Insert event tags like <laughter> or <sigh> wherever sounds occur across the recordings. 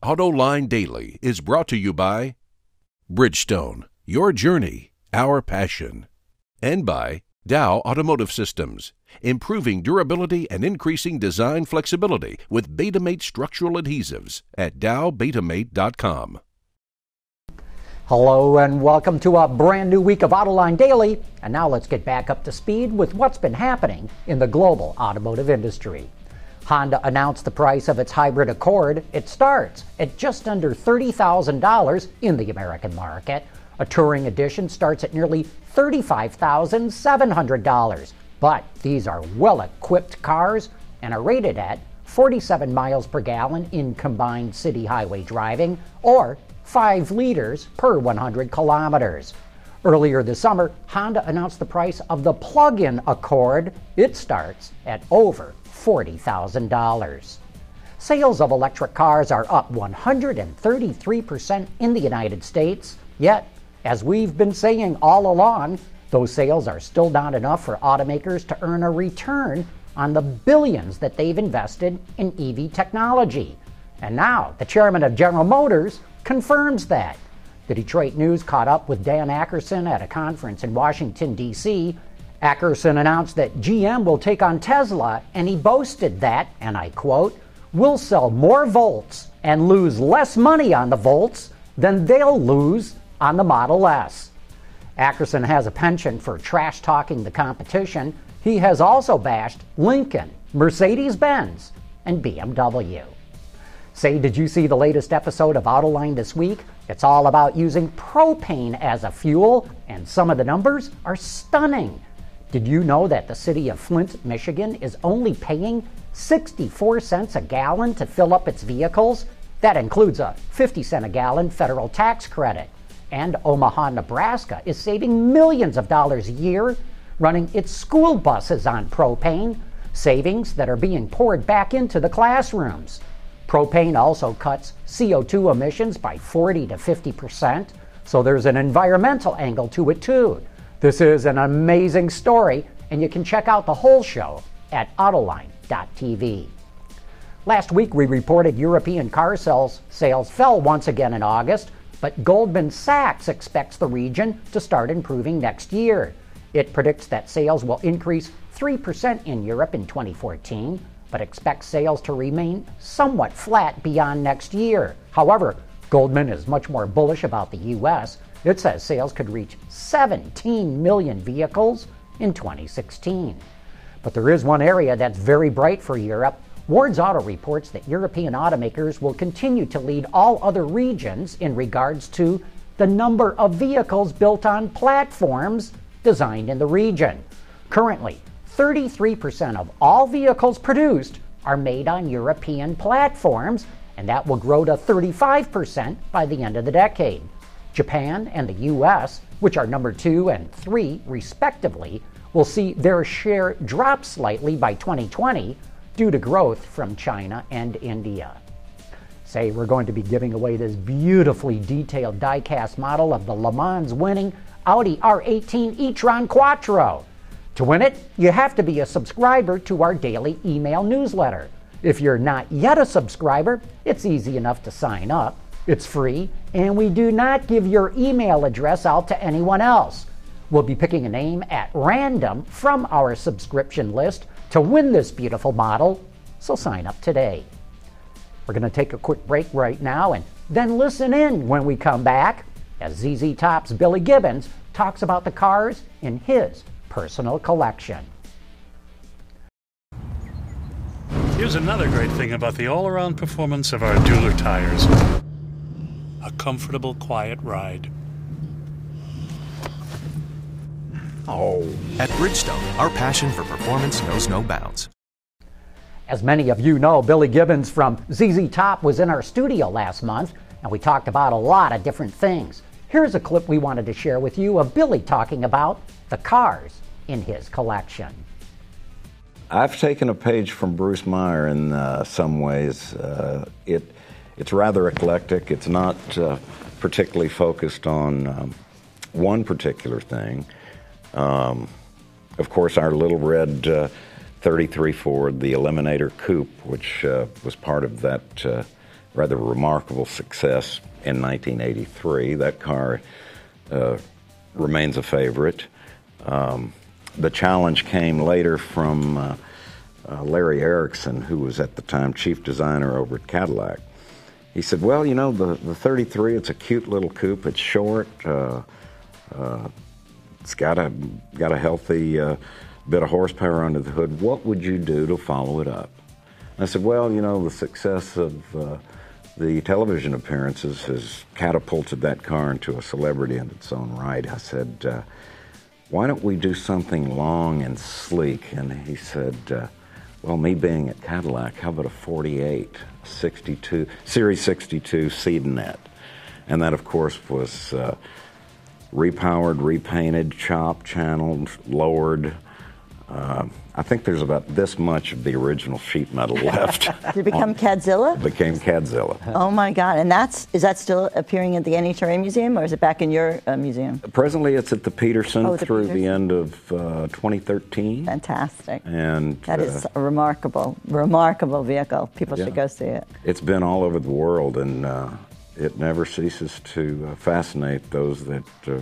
AutoLine Daily is brought to you by Bridgestone, your journey, our passion, and by Dow Automotive Systems, improving durability and increasing design flexibility with Betamate structural adhesives at dowbetamate.com. Hello and welcome to a brand new week of Autoline Daily. And now let's get back up to speed with what's been happening in the global automotive industry. Honda announced the price of its hybrid Accord. It starts at just under $30,000 in the American market. A touring edition starts at nearly $35,700. But these are well equipped cars and are rated at 47 miles per gallon in combined city highway driving or 5 liters per 100 kilometers. Earlier this summer, Honda announced the price of the plug in Accord. It starts at over $40,000. Sales of electric cars are up 133% in the United States, yet, as we've been saying all along, those sales are still not enough for automakers to earn a return on the billions that they've invested in EV technology. And now, the chairman of General Motors confirms that. The Detroit News caught up with Dan Akerson at a conference in Washington, D.C., Akerson announced that GM will take on Tesla, and he boasted that, and I quote, we'll sell more Volts and lose less money on the Volts than they'll lose on the Model S. Akerson has a penchant for trash talking the competition. He has also bashed Lincoln, Mercedes Benz, and BMW. Say, did you see the latest episode of Autoline this week? It's all about using propane as a fuel, and some of the numbers are stunning. Did you know that the city of Flint, Michigan is only paying 64 cents a gallon to fill up its vehicles? That includes a 50 cent a gallon federal tax credit. And Omaha, Nebraska is saving millions of dollars a year running its school buses on propane, savings that are being poured back into the classrooms. Propane also cuts CO2 emissions by 40 to 50 percent, so there's an environmental angle to it too. This is an amazing story, and you can check out the whole show at Autoline.tv. Last week, we reported European car sales, sales fell once again in August, but Goldman Sachs expects the region to start improving next year. It predicts that sales will increase 3% in Europe in 2014, but expects sales to remain somewhat flat beyond next year. However, Goldman is much more bullish about the U.S., it says sales could reach 17 million vehicles in 2016. But there is one area that's very bright for Europe. Ward's Auto reports that European automakers will continue to lead all other regions in regards to the number of vehicles built on platforms designed in the region. Currently, 33% of all vehicles produced are made on European platforms, and that will grow to 35% by the end of the decade. Japan and the US, which are number two and three respectively, will see their share drop slightly by 2020 due to growth from China and India. Say, we're going to be giving away this beautifully detailed diecast model of the Le Mans winning Audi R18 e-tron Quattro. To win it, you have to be a subscriber to our daily email newsletter. If you're not yet a subscriber, it's easy enough to sign up. It's free, and we do not give your email address out to anyone else. We'll be picking a name at random from our subscription list to win this beautiful model, so sign up today. We're going to take a quick break right now and then listen in when we come back as ZZ Top's Billy Gibbons talks about the cars in his personal collection. Here's another great thing about the all around performance of our Dueler tires a comfortable, quiet ride. Oh. At Bridgestone, our passion for performance knows no bounds. As many of you know, Billy Gibbons from ZZ Top was in our studio last month, and we talked about a lot of different things. Here's a clip we wanted to share with you of Billy talking about the cars in his collection. I've taken a page from Bruce Meyer in uh, some ways. Uh, it it's rather eclectic. It's not uh, particularly focused on um, one particular thing. Um, of course, our little red uh, 33 Ford, the Eliminator Coupe, which uh, was part of that uh, rather remarkable success in 1983. That car uh, remains a favorite. Um, the challenge came later from uh, uh, Larry Erickson, who was at the time chief designer over at Cadillac. He said, "Well, you know, the, the 33, it's a cute little coupe. It's short. Uh, uh, it's got a got a healthy uh, bit of horsepower under the hood. What would you do to follow it up?" I said, "Well, you know, the success of the television appearances has catapulted that car into a celebrity in its own right." I said, uh, "Why don't we do something long and sleek?" And he said. Uh, well, me being at Cadillac, how about a 48, 62, Series 62 Sedanet? And that, of course, was uh, repowered, repainted, chopped, channeled, lowered. Uh, I think there's about this much of the original sheet metal <laughs> left. Did it become Cadzilla? Became Cadzilla. Oh my God! And that's is that still appearing at the NHRA museum, or is it back in your uh, museum? Presently, it's at the Petersen Oh, the through the end of uh, 2013. Fantastic. And That is uh, a remarkable, remarkable vehicle. People Yeah. should go see it. it's been all over the world, and uh, it never ceases to uh, fascinate those that uh,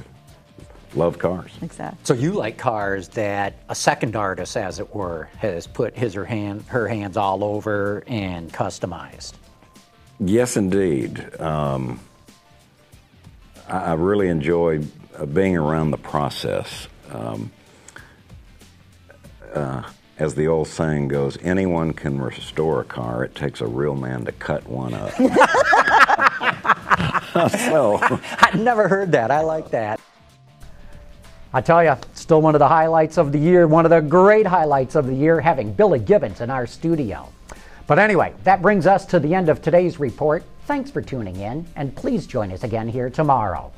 love cars. Exactly. So you like cars that a second artist, as it were, has put his or hand, her hands all over and customized. Yes, indeed. Um, I, I really enjoy uh, being around the process. Um, uh, as the old saying goes, anyone can restore a car. It takes a real man to cut one up. <laughs> <laughs> so, <laughs> I never heard that. I like that. I tell you, still one of the highlights of the year, one of the great highlights of the year, having Billy Gibbons in our studio. But anyway, that brings us to the end of today's report. Thanks for tuning in, and please join us again here tomorrow.